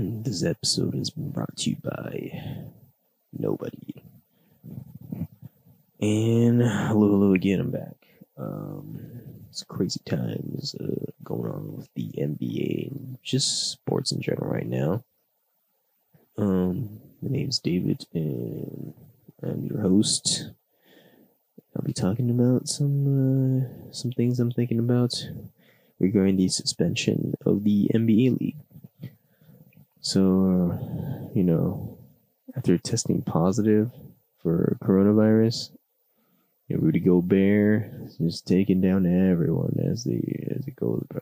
this episode has been brought to you by nobody. And hello, hello again. I'm back. Um, it's crazy times uh, going on with the NBA and just sports in general right now. Um, my name's David, and I'm your host. I'll be talking about some uh, some things I'm thinking about regarding the suspension of the NBA league. So, uh, you know, after testing positive for coronavirus, you know, Rudy Gobert is just taking down everyone as the as it goes. bro.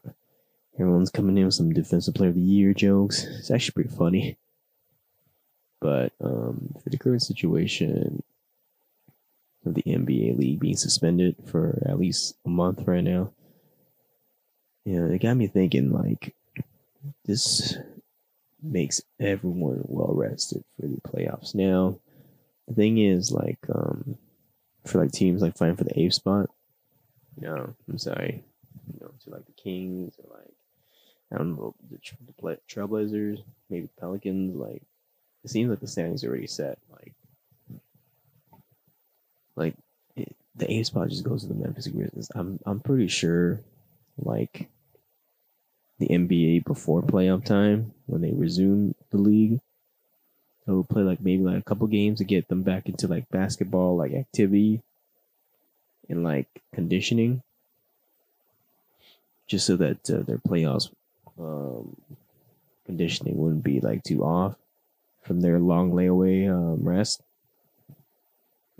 Everyone's coming in with some defensive player of the year jokes. It's actually pretty funny. But um, for the current situation of the NBA league being suspended for at least a month right now, you know, it got me thinking like this makes everyone well rested for the playoffs. Now, the thing is, like, um, for like teams like fighting for the eighth spot, you know, I'm sorry, you know, to like the Kings or like I don't know the, the Trailblazers, maybe Pelicans. Like, it seems like the standings already set. Like, like it, the eighth spot just goes to the Memphis Grizzlies. I'm I'm pretty sure, like the NBA before playoff time when they resume the league. They'll play like maybe like a couple games to get them back into like basketball like activity and like conditioning, just so that uh, their playoffs um, conditioning wouldn't be like too off from their long layaway um, rest.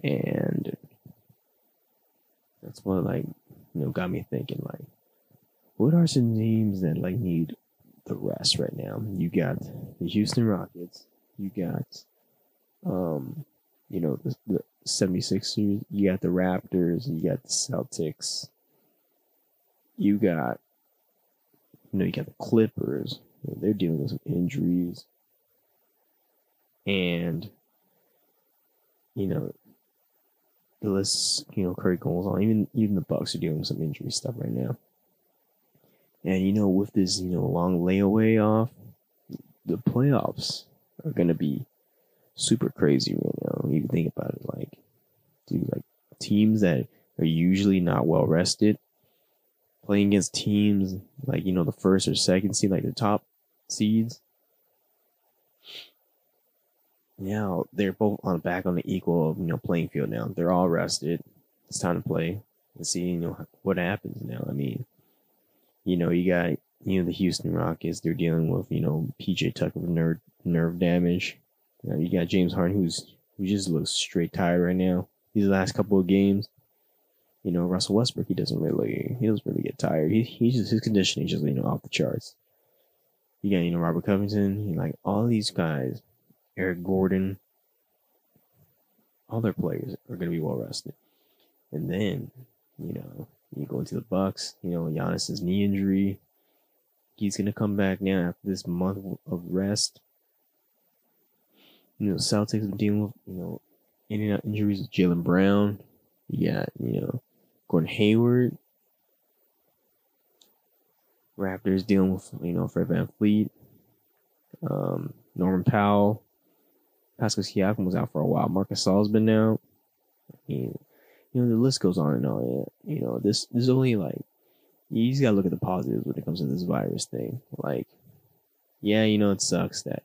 And that's what like you know got me thinking like what are some teams that like need the rest right now? You got the Houston Rockets. You got, um, you know, the, the 76ers. You got the Raptors. You got the Celtics. You got, you know, you got the Clippers. They're dealing with some injuries. And, you know, the list, you know, Curry goes on. Even even the Bucks are dealing with some injury stuff right now. And you know, with this you know long layaway off, the playoffs are gonna be super crazy right now. You think about it, like, dude, like teams that are usually not well rested, playing against teams like you know the first or second seed, like the top seeds. Now they're both on back on the equal you know playing field now. They're all rested. It's time to play and see you know what happens now. I mean, you know, you got you know the Houston Rockets. They're dealing with you know PJ Tucker nerve nerve damage. You, know, you got James Harden who's who just looks straight tired right now. These last couple of games, you know Russell Westbrook he doesn't really he doesn't really get tired. He he's just his conditioning just you know off the charts. You got you know Robert Covington, like all these guys, Eric Gordon, all their players are going to be well rested, and then you know you go into the Bucks, you know, Giannis's knee injury. He's gonna come back now after this month of rest. You know, Celtics are dealing with, you know, in and out injuries with Jaylen Brown. You got, you know, Gordon Hayward. Raptors dealing with, you know, Fred VanVleet. Um, Norman Powell. Pascal Siakam was out for a while. Marc Gasol's been out. I mean, you know, the list goes on and on. You know, this, this is only like, you just gotta look at the positives when it comes to this virus thing. Like, yeah, you know, it sucks that,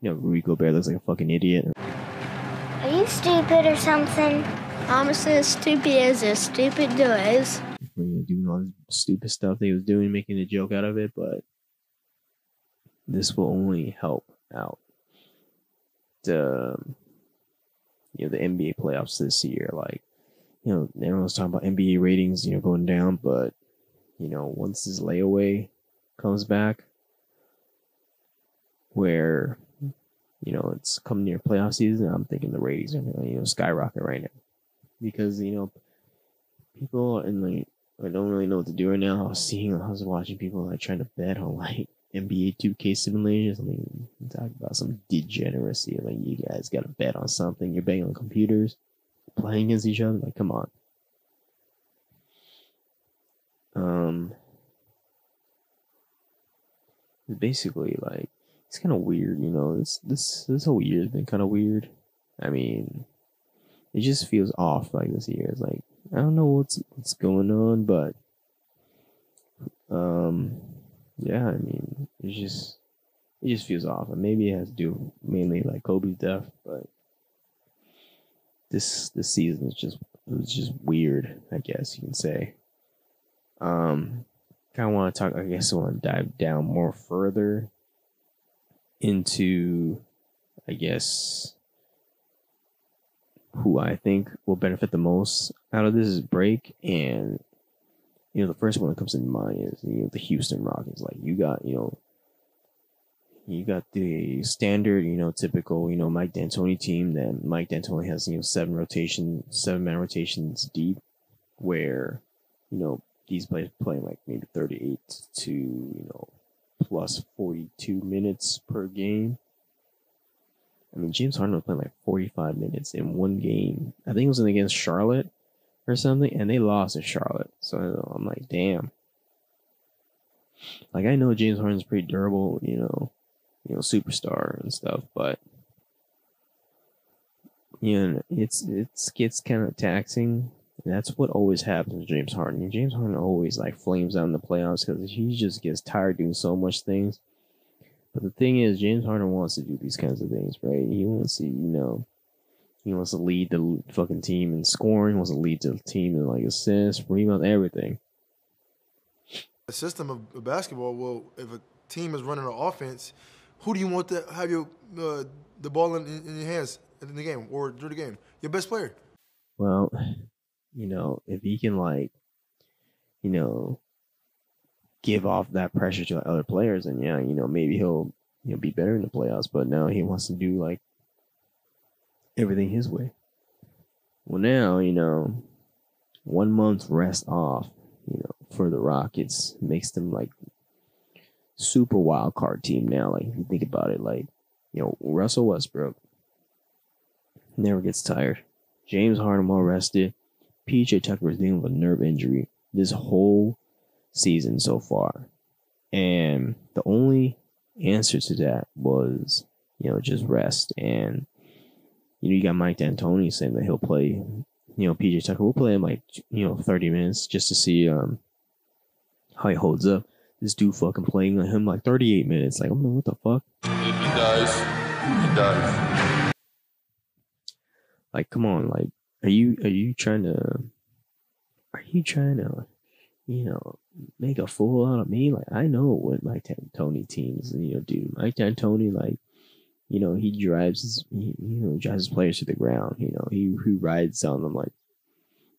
you know, Rudy Gobert looks like a fucking idiot. Are you stupid or something? I'm as stupid as a stupid does. You know, doing all this stupid stuff that he was doing, making a joke out of it, but this will only help out the, you know, the NBA playoffs this year. Like, you know, everyone's talking about NBA ratings, you know, going down, but you know, once this layaway comes back, where you know it's come near playoff season, I'm thinking the ratings are you know skyrocket right now because you know people in like I don't really know what to do right now. I was seeing, I was watching people like trying to bet on like NBA 2K simulators. I mean, talk about some degeneracy. Like you guys got to bet on something. You're betting on computers playing as each other. Like, come on. Um, basically like it's kind of weird, you know. This this this whole year has been kind of weird. I mean, it just feels off like this year. It's like I don't know what's what's going on, but um, yeah, I mean, it's just it just feels off, and maybe it has to do mainly like Kobe's death, but this this season is just it was just weird, I guess you can say. Um, kind of want to talk. I guess I want to dive down more further into, I guess, who I think will benefit the most out of this break. And, you know, the first one that comes to mind is, you know, the Houston Rockets. Like, you got, you know, you got the standard, you know, typical, you know, Mike D'Antoni team that Mike D'Antoni has, you know, seven rotation, seven man rotations deep, where, you know, these players playing like maybe 38 to, you know, plus 42 minutes per game. I mean, James Harden was playing like 45 minutes in one game. I think it was against Charlotte or something, and they lost to Charlotte. So I'm like, damn. Like I know James Harden's pretty durable, you know, you know, superstar and stuff, but you know, it's it's gets kind of taxing. That's what always happens with James Harden. James Harden always like flames out in the playoffs because he just gets tired doing so much things. But the thing is, James Harden wants to do these kinds of things, right? He wants to, you know, he wants to lead the fucking team in scoring, wants to lead the team in like assists, rebounds, everything. The system of basketball, well, if a team is running an offense, who do you want to have your uh, the ball in, in, your hands in the game or during the game? Your best player. Well, you know, if he can like, you know, give off that pressure to other players, and yeah, you know, maybe he'll you know be better in the playoffs. But now he wants to do like everything his way. Well, now you know, one month rest off, you know, for the Rockets makes them like super wild card team now. Like you think about it, like you know Russell Westbrook never gets tired. James Harden well rested. PJ Tucker is dealing with a nerve injury this whole season so far, and the only answer to that was you know just rest. And you know you got Mike D'Antoni saying that he'll play. You know PJ Tucker will play him like you know thirty minutes just to see um how he holds up this dude fucking playing him like 38 minutes. Like, I'm like, what the fuck? If he does, he does. Like, come on, like, are you are you trying to are you trying to you know make a fool out of me? Like, I know what Mike D'Antoni teams you know do. Mike D'Antoni, like, you know, he drives his you know drives his players to the ground. You know, he he rides on them like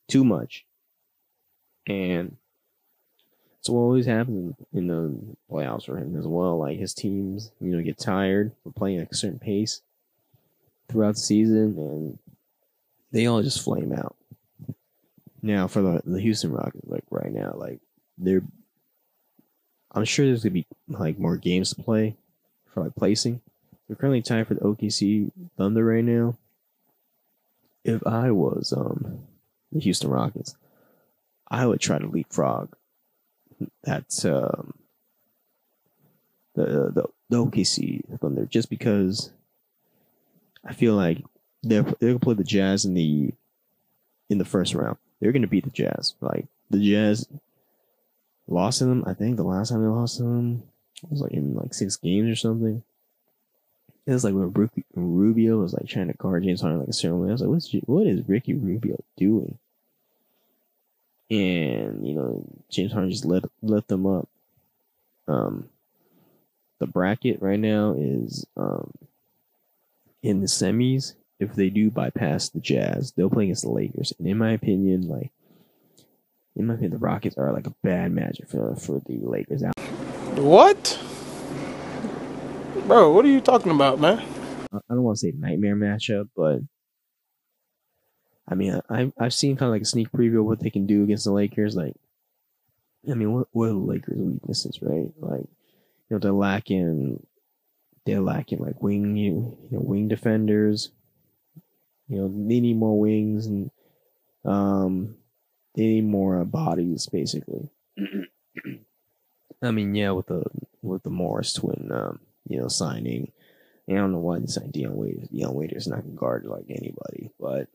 too much, and so what always happens in the playoffs for him as well. Like his teams, you know, get tired for playing at a certain pace throughout the season, and they all just flame out. Now for the the Houston Rockets, like right now, like they're, I'm sure there's gonna be like more games to play for like placing. They're currently tied for the OKC Thunder right now. If I was um the Houston Rockets, I would try to leapfrog that's um, the, the the OKC Thunder just because I feel like they're they're gonna play the Jazz in the in the first round. They're gonna beat the Jazz. Like the Jazz lost to them. I think the last time they lost to them was like in like six games or something. It was like when Rubio was like trying to guard James Harden like a certain way. I was like, what's what is Ricky Rubio doing? And you know James Harden just let let them up. Um, the bracket right now is um in the semis. If they do bypass the Jazz, they'll play against the Lakers. And in my opinion, like in my opinion, the Rockets are like a bad matchup for for the Lakers. Out. What, bro? What are you talking about, man? I don't want to say nightmare matchup, but I mean, I I've seen kind of like a sneak preview of what they can do against the Lakers. Like, I mean, what what are the Lakers' weaknesses, right? Like, you know, they're lacking, they're lacking like wing, you know, wing defenders. You know, they need more wings and um, they need more uh, bodies, basically. I mean, yeah, with the with the Morris twin, um, you know, signing. I don't know why they signed Dion Waiters. Dion Waiters not gonna guard like anybody, but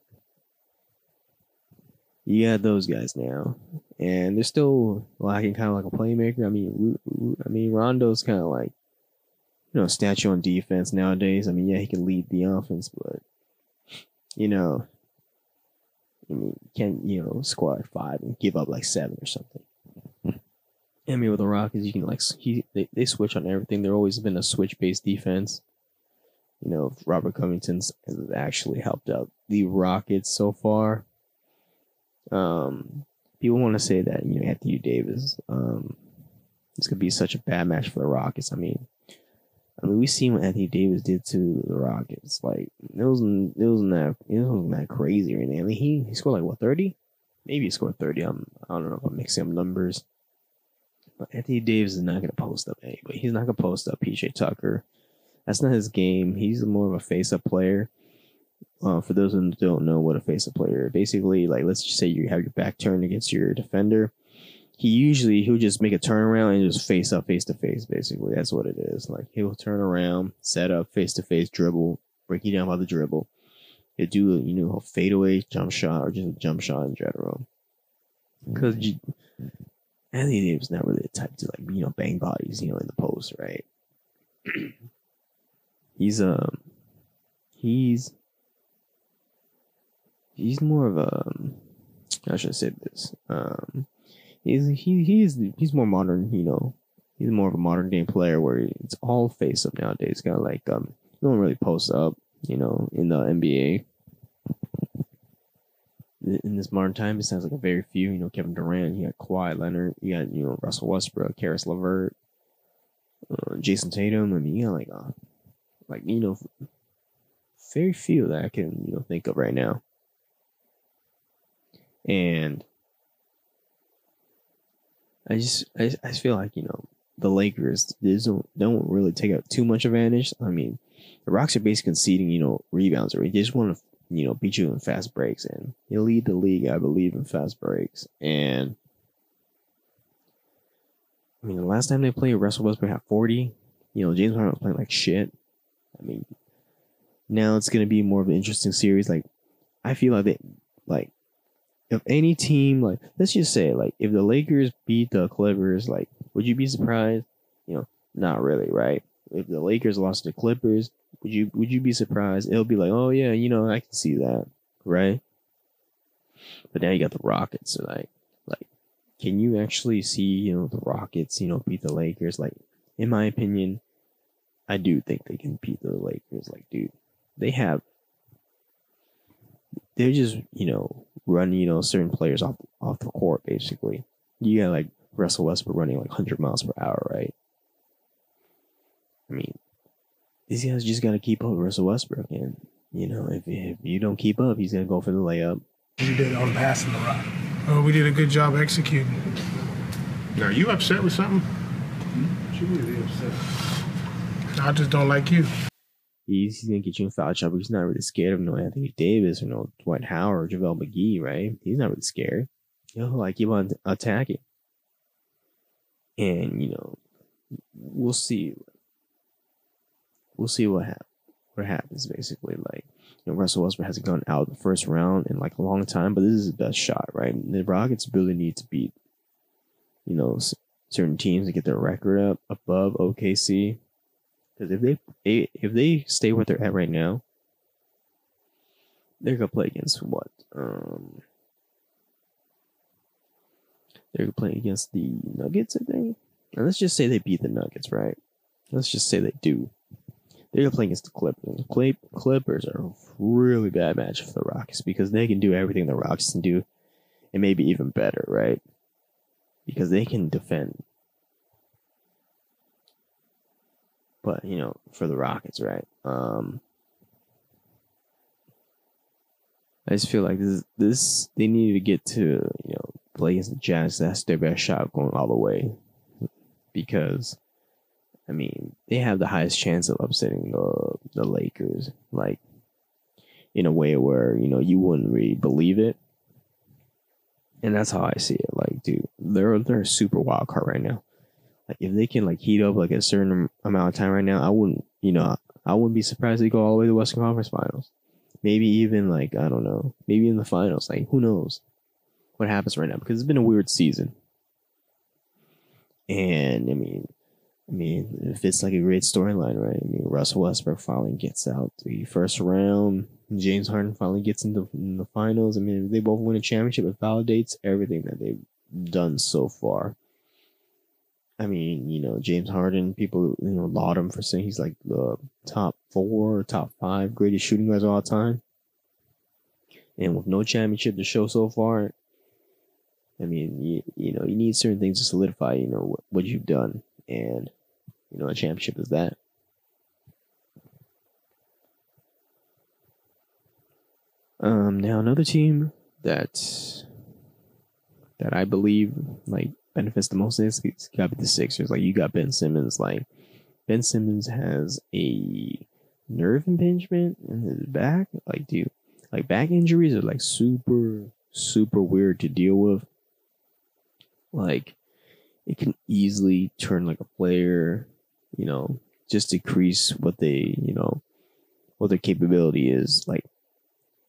you got those guys now, and they're still lacking kind of like a playmaker. I mean, I mean, Rondo's kind of like you know statue on defense nowadays. I mean, yeah, he can lead the offense, but you know, I mean, can you know score like five and give up like seven or something. I mean, with the Rockets, you can like he they, they switch on everything. They're always been a switch based defense. You know, Robert Covington's actually helped out the Rockets so far. Um, people want to say that you know Anthony Davis, um, this could be such a bad match for the Rockets. I mean, I mean, we seen what Anthony Davis did to the Rockets. Like it wasn't it wasn't that it wasn't that crazy or anything. I mean, he he scored like what thirty, maybe he scored thirty. I'm I don't know if I'm mixing up numbers. But Anthony Davis is not gonna post up anybody. He's not gonna post up PJ Tucker. That's not his game. He's more of a face up player. Uh, for those who don't know what a face up player, basically, like let's just say you have your back turned against your defender. He usually he'll just make a turnaround and just face up, face to face. Basically, that's what it is. Like he'll turn around, set up, face to face, dribble, break you down by the dribble. He'll do you know a fadeaway jump shot or just a jump shot in general. Because Anthony Davis is not really the type to like you know bang bodies you know in the post, right? he's um he's he's more of a how should I say this? Um he's he he's he's more modern, you know. He's more of a modern game player where it's all face up nowadays. Kind of like um no one really posts up, you know, in the NBA. In this modern time, it sounds like a very few. You know, Kevin Durant, you got Kawhi Leonard, you got you know Russell Westbrook, Caris LeVert, uh, Jayson Tatum. I mean, you got like uh, like you know, very few that I can you know think of right now. And I just I, I feel like you know the Lakers don't don't really take out too much advantage. I mean, the Rocks are basically conceding you know rebounds, or they just want to you know beat you in fast breaks, and they lead the league, I believe, in fast breaks. And I mean, the last time they played, Russell Westbrook had forty. You know, James Harden was playing like shit. I mean, now it's gonna be more of an interesting series. Like, I feel like they like if any team like let's just say like if the Lakers beat the Clippers, like would you be surprised? You know, not really, right? If the Lakers lost to the Clippers, would you would you be surprised? It'll be like, oh yeah, you know, I can see that, right? But now you got the Rockets, so like, like, can you actually see you know the Rockets, you know, beat the Lakers? Like, in my opinion, I do think they can beat the Lakers. Like, dude, they have they're just you know run you know certain players off off the court basically. You got like Russell Westbrook running like 100 miles per hour, right? I mean, these guys just got to keep up with Russell Westbrook, and you know if if you don't keep up, he's gonna go for the layup. We did on passing the rock. Oh, we did a good job executing. Now, are you upset with something? She really upset. I just don't like you. He's, he's gonna get you in foul trouble. He's not really scared of no Anthony Davis or no Dwight Howard or JaVale McGee, right? He's not really scared. He'll like keep on attacking. And you know, we'll see. We'll see what what happens. Basically, like you know, Russell Westbrook hasn't gone out the first round in like a long time, but this is his best shot, right? The Rockets really need to beat, you know, certain teams to get their record up above OKC. Because if they if they stay where they're at right now, they're gonna play against what? Um, they're gonna play against the Nuggets, I think. And let's just say they beat the Nuggets, right? Let's just say they do. They're gonna play against the Clippers. Clip- Clippers are a really bad match for the Rockets because they can do everything the Rockets can do, and maybe even better, right? Because they can defend but you know, for the Rockets, right? Um, I just feel like this, this they needed to get to you know play against the Jazz. That's their best shot going all the way, because I mean they have the highest chance of upsetting the the Lakers, like in a way where you know you wouldn't really believe it. And that's how I see it. Like, dude, they're they're a super wild card right now. Like if they can like heat up like a certain amount of time right now, I wouldn't, you know, I wouldn't be surprised they go all the way to the Western Conference Finals. Maybe even like I don't know, maybe in the finals. Like who knows what happens right now because it's been a weird season. And I mean, I mean, if it's like a great storyline, right? I mean, Russell Westbrook finally gets out the first round. James Harden finally gets into in the finals. I mean, if they both win a championship, it validates everything that they've done so far. I mean, you know, James Harden, people, you know, laud him for saying he's like the top four top five greatest shooting guards of all time. And with no championship to show so far, I mean, you, you know, you need certain things to solidify, you know, what, what you've done. And, you know, a championship is that. Um, now another team that that I believe like benefits the most is it's got to be the Sixers. Like you got Ben Simmons. Like Ben Simmons has a nerve impingement in his back. Like dude, like back injuries are like super super weird to deal with. Like it can easily turn like a player, you know, just decrease what they, you know, what their capability is like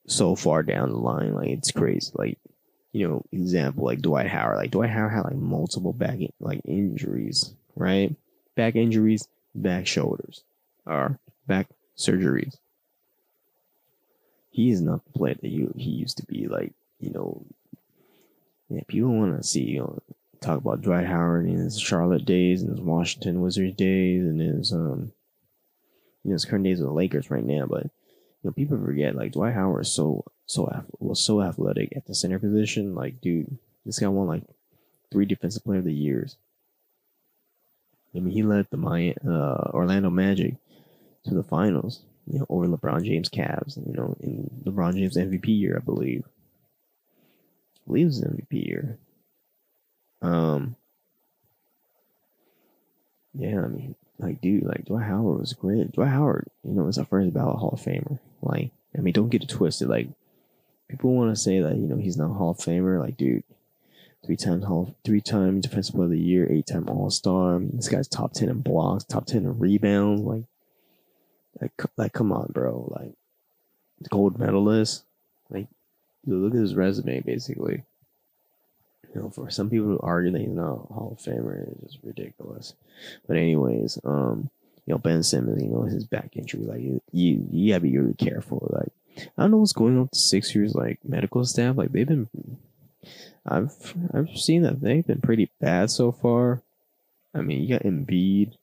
so far down the line. Like it's crazy. Like, you know, example like Dwight Howard. Like Dwight Howard had like multiple back like injuries, right? Back injuries, back shoulders, or back surgeries. He is not the player that he, he used to be. Like, you know, yeah, people want to see, you know, talk about Dwight Howard in his Charlotte days and his Washington Wizards days and his um you know his current days with the Lakers right now, but you know people forget like Dwight Howard is so so was so athletic at the center position. Like, dude, this guy won like three Defensive Player of the Years. I mean, he led the Miami, uh, Orlando Magic to the finals, you know, over LeBron James Cavs, you know, in LeBron James MVP year, I believe. I believe it was MVP year. Um, yeah, I mean, like, dude, like Dwight Howard was great. Dwight Howard, you know, is a first ballot Hall of Famer. Like, I mean, don't get it twisted. Like, people want to say that you know he's not a Hall of Famer. Like, dude, three times Hall, three time Defensive Player of the Year, eight time All Star. This guy's top ten in blocks, top ten in rebounds. Like, like, like, come on, bro. Like, gold medalist. Like, look at his resume, basically you know, for some people who argue that he's not Hall of Famer, it's just ridiculous. But anyways, um, you know, Ben Simmons, you know, his back injury, like you, you, you gotta be really careful. Like, I don't know what's going on with the Sixers, like medical staff. Like they've been, I've, I've seen that they've been pretty bad so far. I mean, you got Embiid,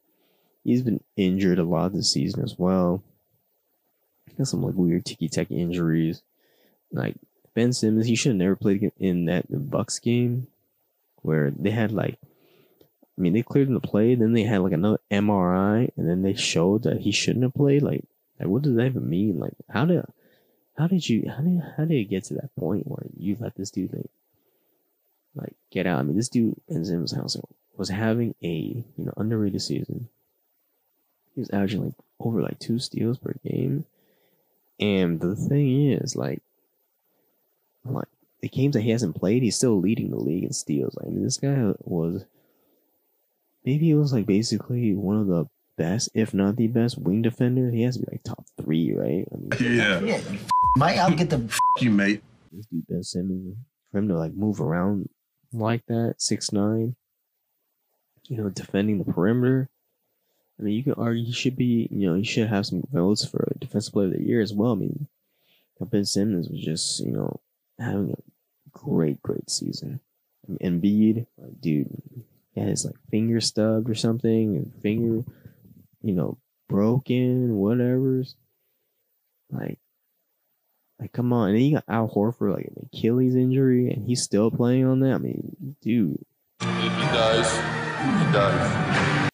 he's been injured a lot this season as well. Got some like weird ticky tacky injuries. Like Ben Simmons, he should have never played in that Bucks game where they had like, I mean, they cleared him to play, then they had like another MRI, and then they showed that he shouldn't have played. Like, like what does that even mean? Like, how did, how did you, how did, how did it get to that point where you let this dude like, like get out? I mean, this dude Ben Simmons house was having a you know underrated season. He was averaging like over like two steals per game, and the thing is like like the games that he hasn't played, he's still leading the league in steals. I mean, this guy was maybe he was like basically one of the best, if not the best, wing defender. He has to be like top three, right? I mean, Yeah. Yeah, you Mike, I'll get the you, mate. this dude Ben Simmons for him to like move around like that, six nine, you know, defending the perimeter. I mean, you can argue he should be, you know, he should have some votes for defensive player of the year as well. I mean, Ben Simmons was just, you know, having a great, great season. I mean, Embiid, like, dude, he had his like finger stubbed or something, and finger, you know, broken, whatever's. Like, like, come on. And then you got Al Horford, like an Achilles injury, and he's still playing on that. I mean, dude, If he dies, he dies.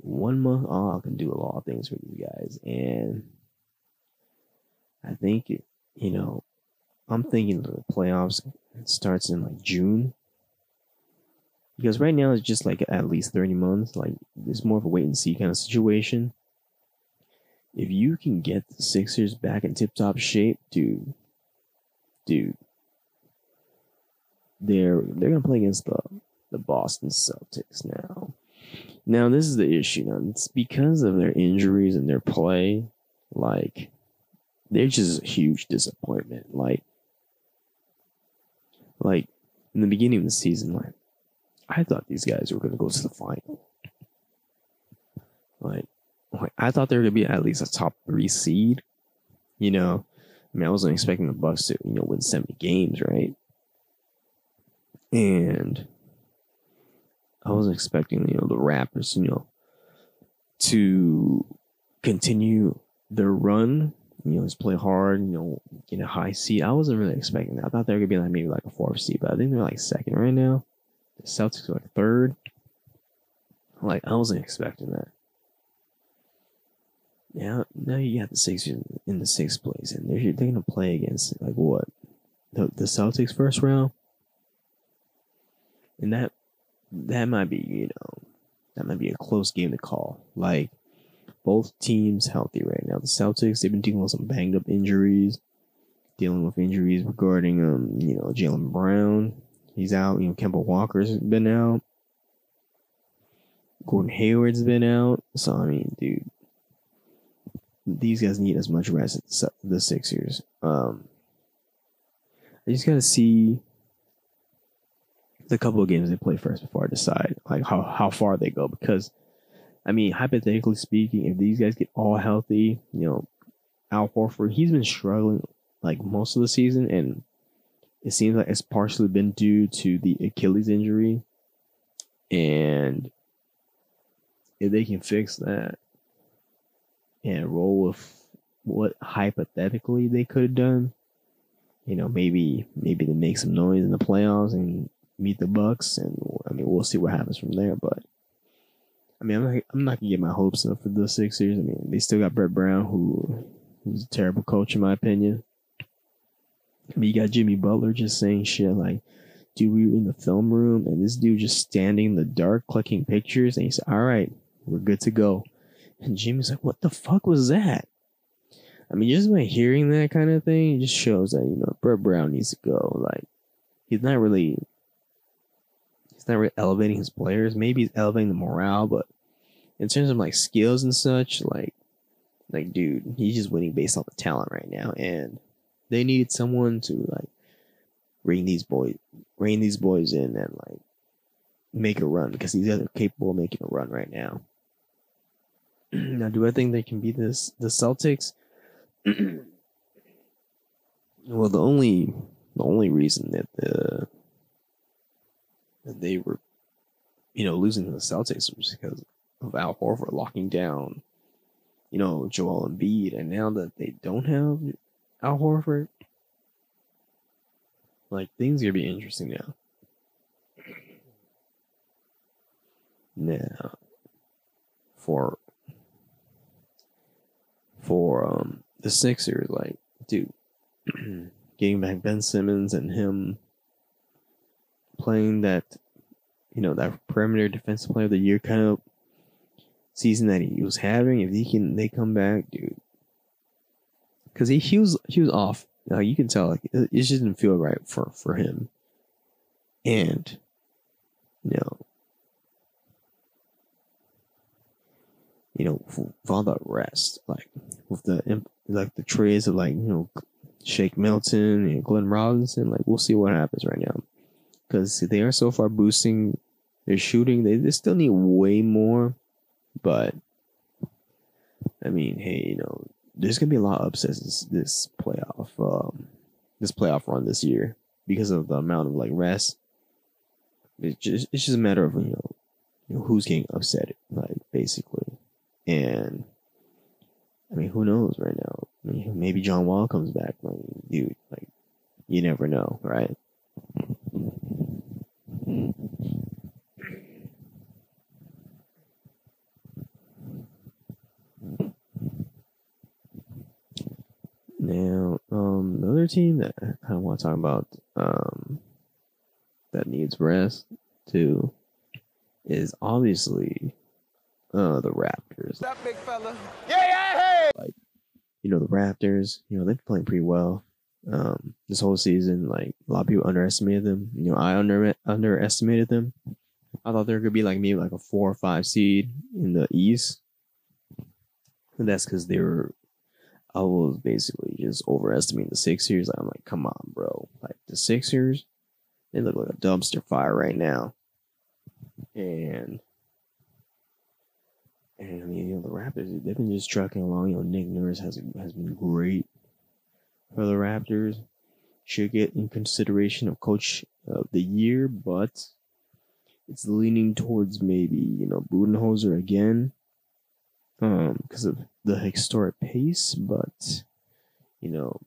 one month oh, off can do a lot of things for these guys. And I think, it, you know, I'm thinking the playoffs starts in like June. Because right now it's just like at least 30 months. Like, it's more of a wait and see kind of situation. If you can get the Sixers back in tip top shape, dude, dude, they're they're gonna play against the the Boston Celtics now. Now this is the issue. Now it's because of their injuries and their play. Like they're just a huge disappointment. Like, like in the beginning of the season, like I thought these guys were gonna go to the final. Like, I thought they were gonna be at least a top three seed. You know, I mean, I wasn't expecting the Bucks to you know win seventy games, right? And I wasn't expecting you know the Raptors, you know, to continue their run. You know, just play hard. You know, get a high seed. I wasn't really expecting that. I thought they were gonna be like maybe like a fourth seed, but I think they're like second right now. The Celtics are like third. Like I wasn't expecting that. Now, now you got the Sixers in the sixth place, and they're they're gonna play against like what the the Celtics first round, and that that might be you know that might be a close game to call. Like both teams healthy right now. The Celtics they've been dealing with some banged up injuries, dealing with injuries regarding um you know Jaylen Brown, he's out. You know Kemba Walker's been out. Gordon Hayward's been out. So I mean, dude, these guys need as much rest as the Sixers. Um, I just gotta see the couple of games they play first before I decide like how how far they go because I mean hypothetically speaking, if these guys get all healthy, you know, Al Horford he's been struggling like most of the season and it seems like it's partially been due to the Achilles injury and if they can fix that and roll with what hypothetically they could have done. You know, maybe maybe they make some noise in the playoffs and meet the Bucks, and I mean we'll see what happens from there. But I mean, I'm not I'm not gonna get my hopes up for the Sixers. I mean, they still got Brett Brown, who who's a terrible coach in my opinion. I mean, you got Jimmy Butler just saying shit like, "Dude, we were in the film room, and this dude just standing in the dark, clicking pictures." And he said, "All right, we're good to go." And Jimmy's like, what the fuck was that? I mean, just by hearing that kind of thing, it just shows that, you know, Brett Brown needs to go. Like, he's not really, he's not really elevating his players. Maybe he's elevating the morale, but in terms of, like, skills and such, like, like, dude, he's just winning based on the talent right now. And they needed someone to, like, bring these boys, rein these boys in and, like, make a run because these guys are capable of making a run right now. now, do I think they can beat this the Celtics? well, the only the only reason that the that they were, you know, losing to the Celtics was because of Al Horford locking down, you know, Joel Embiid, and now that they don't have Al Horford, like things are gonna be interesting now. Now, for for um the Sixers, like, dude, getting back Ben Simmons and him playing that, you know, that perimeter defensive player of the year kind of season that he was having. If he can, they come back, dude, because he, he was he was off. Now you can tell, like, it, it just didn't feel right for for him, and you know, you know, for all the rest, like with the like the trades of like you know Shake Milton and Glenn Robinson, like we'll see what happens right now, because they are so far boosting their shooting. They, they still need way more, but I mean, hey, you know, there's gonna be a lot of upsets this, this playoff, um, this playoff run this year because of the amount of like rest. It's just it's just a matter of you know, you know who's getting upset, like basically. And I mean, who knows right now? I mean, maybe John Wall comes back. Dude, like, you never know, right? Now, um, the other team that I kind of want to talk about, um, that needs rest too, is obviously uh, the Raptors. That big fella. Yeah, yeah, hey. Like, you know, the Raptors, you know, they've been playing pretty well um, this whole season. Like, a lot of people underestimated them. You know, I under underestimated them. I thought there could be like maybe like a four or five seed in the East. And that's because they were, I was basically just overestimating the Sixers. I'm like, come on, bro. Like the Sixers, they look like a dumpster fire right now. And, and I mean, you know, the Raptors, they've been just trucking along. You know, Nick Nurse has has been great for the Raptors. Should get in consideration of coach of the year, but it's leaning towards maybe you know Budenholzer again, um, because of the historic pace. But you know,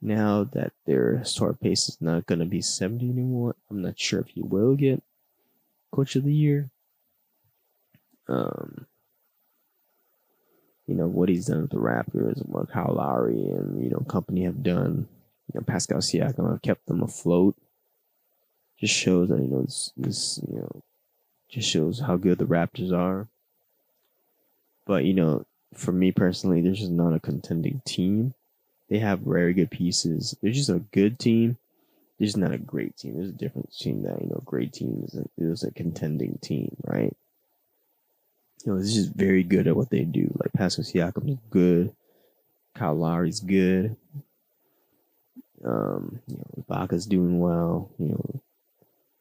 now that their historic pace is not going to be seventy anymore, I'm not sure if he will get coach of the year. Um, you know what he's done with the Raptors, what Kyle Lowry and you know company have done. You know Pascal Siakam have kept them afloat just shows that you know this, this you know just shows how good the Raptors are. But you know, for me personally, they're just not a contending team. They have very good pieces. They're just a good team. They're just not a great team. There's a difference between that. You know, great team is a, is a contending team, right? You know, it's just very good at what they do. Like Pascal Siakam is good. Kyle Lowry's good. Um, you know, Ibaka's doing well. You know,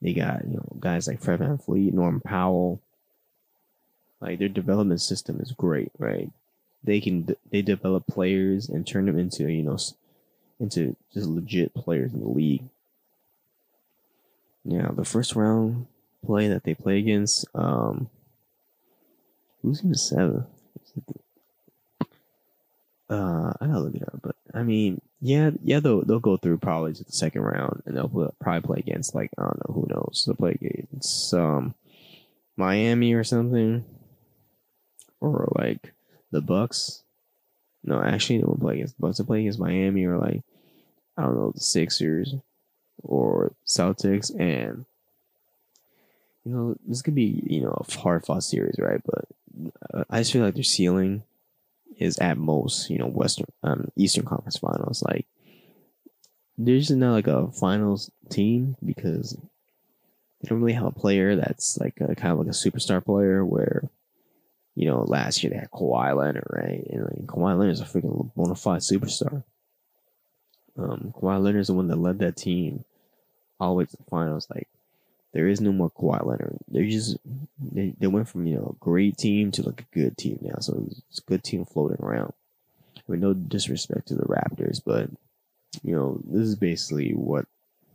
they got you know guys like Fred VanVleet, Norm Powell. Like their development system is great, right? They can they develop players and turn them into you know into just legit players in the league. Now the first round play that they play against, um, who's the seventh? Uh, I gotta look it up, but I mean, yeah, yeah, they'll they'll go through probably to the second round, and they'll probably play against like I don't know who knows. They'll play against um Miami or something, or like the Bucks. No, actually, they won't play against the Bucks. They play against Miami or like I don't know the Sixers or Celtics, and you know this could be you know a hard fought series, right? But I just feel like their ceiling is at most, you know, Western um Eastern Conference Finals. Like there's just not like a finals team because they don't really have a player that's like a kind of like a superstar player where you know, last year they had Kawhi Leonard, right? And like, Kawhi Leonard is a freaking bona fide superstar. Um, Kawhi Leonard is the one that led that team all the way to the finals. Like, there is no more Kawhi Leonard. They just they, they went from you know a great team to like a good team now. So it's a good team floating around. With no disrespect to the Raptors, but you know this is basically what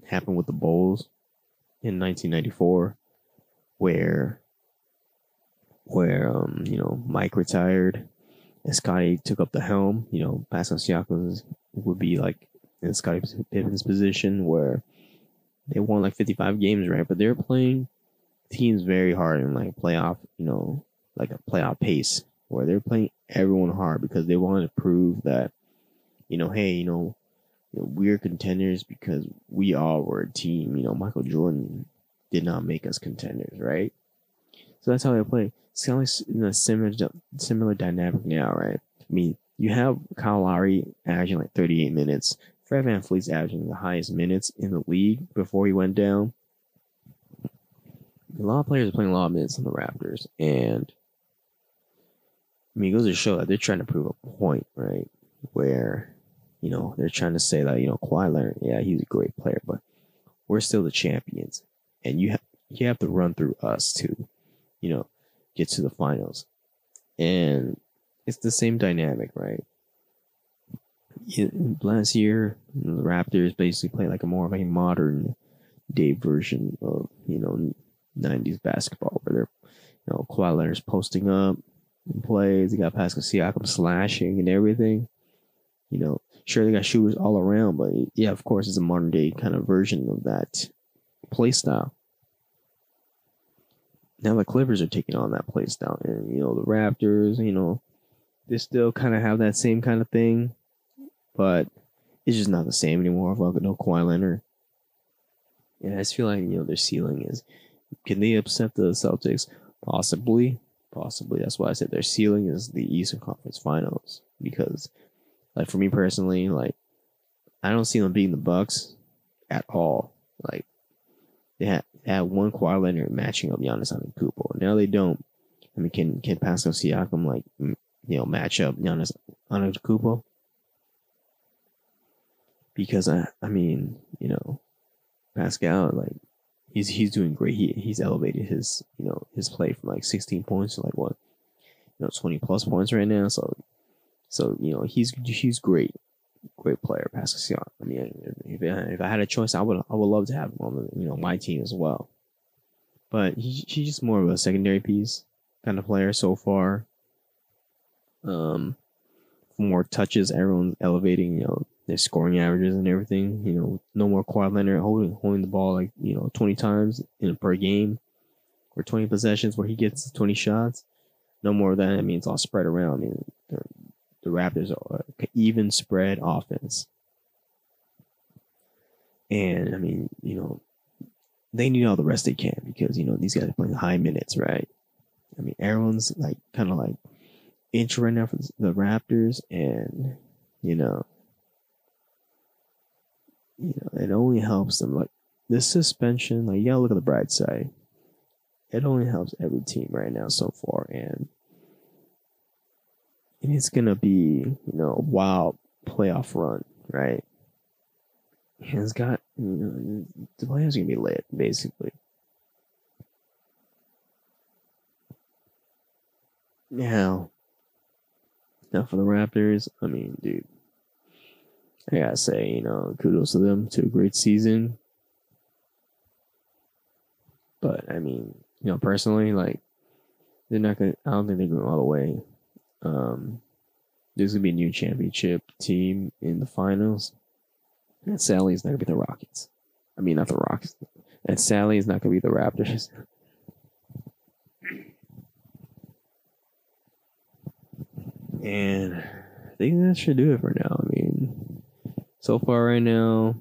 happened with the Bulls in 1994, where where um you know Mike retired and Scottie took up the helm. You know Pascal Siakam would be like in Scottie Pippen's position where they won like 55 games, right? But they're playing teams very hard in like playoff, you know, like a playoff pace where they're playing everyone hard because they want to prove that, you know, hey, you know, you we're contenders because we all were a team. You know, Michael Jordan did not make us contenders, right? So that's how they play. It's kind of like in a similar similar dynamic now, right? I mean, you have Kyle Lowry averaging like 38 minutes. Fred VanVleet's averaging the highest minutes in the league before he went down. A lot of players are playing a lot of minutes on the Raptors, and I mean, it goes to show that they're trying to prove a point, right? Where, you know, they're trying to say that, you know, Kawhi Leonard, yeah, he's a great player, but we're still the champions, and you have you have to run through us to, you know, get to the finals, and it's the same dynamic, right? Last year, the Raptors basically played like a more of a modern day version of you know '90s basketball, where they're you know Kawhi Leonard's posting up and plays. They got Pascal Siakam slashing and everything. You know, sure they got shooters all around, but yeah, of course, it's a modern day kind of version of that play style. Now the Clippers are taking on that play style, and you know the Raptors, you know, they still kind of have that same kind of thing but it's just not the same anymore without no Kawhi Leonard. And I just feel like you know their ceiling is. Can they upset the Celtics? Possibly, possibly. That's why I said their ceiling is the Eastern Conference Finals because, like for me personally, like I don't see them beating the Bucks at all. Like they have had one Kawhi Leonard matching up Giannis Antetokounmpo. Now they don't. I mean, can can Pascal Siakam like you know match up Giannis Antetokounmpo? Because I I mean you know Pascal like he's he's doing great. He he's elevated his you know his play from like 16 points to like what you know 20 plus points right now. So so you know he's he's great, great player, Pascal I mean, if I, if I had a choice, I would I would love to have him on the, you know my team as well. But he, he's just more of a secondary piece kind of player so far. Um, more touches, everyone's elevating you know their scoring averages and everything. You know, no more Kawhi Leonard holding holding the ball like you know twenty times in a per game, or twenty possessions where he gets twenty shots. No more of that. I mean, it's all spread around. I mean, the, Raptors are an even spread offense, and I mean, you know, they need all the rest they can because you know these guys are playing high minutes, right? I mean, everyone's like kind of like inch right now for the Raptors, and you know, you know, it only helps them. Like this suspension, like you gotta look at the bright side. It only helps every team right now so far, and and it's gonna be you know a wild playoff run, right? And it's got you know the playoffs gonna be lit basically. Now, now for the Raptors, I mean, dude, I gotta say, you know, kudos to them to a great season. But I mean, you know, personally, like they're not gonna. I don't think they're going all the way. Um, there's gonna be a new championship team in the finals, and Sally is not gonna be the Rockets. I mean, not the Rockets. And Sally is not gonna be the Raptors. And I think that should do it for now. I mean, so far right now,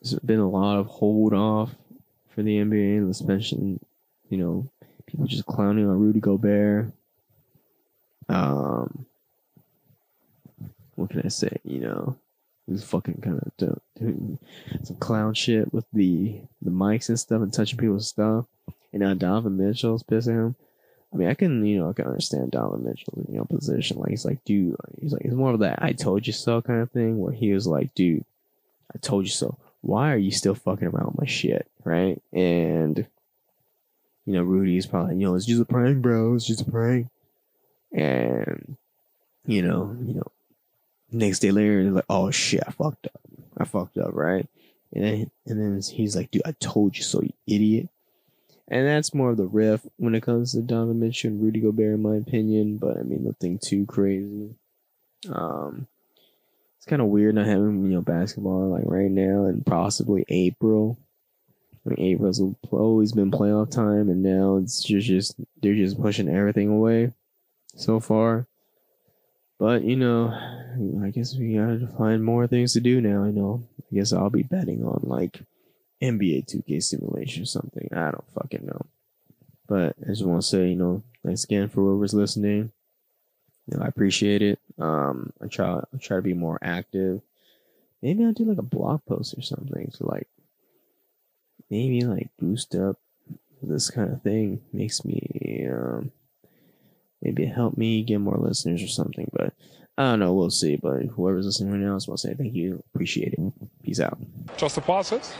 there's been a lot of hold off for the NBA, the suspension, you know, people just clowning on Rudy Gobert. Um, what can I say? You know, he's fucking kind of doing some clown shit with the the mics and stuff and touching people's stuff. And now Donovan Mitchell's pissing him. I mean, I can, you know, I can understand Donovan Mitchell's, you know, position. Like, he's like, dude, he's like, it's more of that I told you so kind of thing where he was like, dude, I told you so. Why are you still fucking around with my shit? Right? And, you know, Rudy's probably, you know, it's just a prank, bro. It's just a prank. And, you know, you know, next day later, he's like, oh shit, I fucked up. I fucked up, right? And then, and then he's like, dude, I told you so, you idiot. And that's more of the riff when it comes to Donovan Mitchell and Rudy Gobert, in my opinion. But I mean, nothing too crazy. Um, it's kind of weird not having you know basketball like right now and possibly April. I mean, April's always been playoff time, and now it's just just they're just pushing everything away so far. But you know, I guess we gotta find more things to do now. I know. I guess I'll be betting on like NBA 2K simulation or something. I don't fucking know. But I just want to say, you know, thanks again for whoever's listening. You know, I appreciate it. Um, I try, I try to be more active. Maybe I'll do like a blog post or something to like, maybe like boost up this kind of thing. Makes me, um, maybe help me get more listeners or something. But I don't know. We'll see. But whoever's listening right now, I just want to say thank you. Appreciate it. Peace out. Trust the process.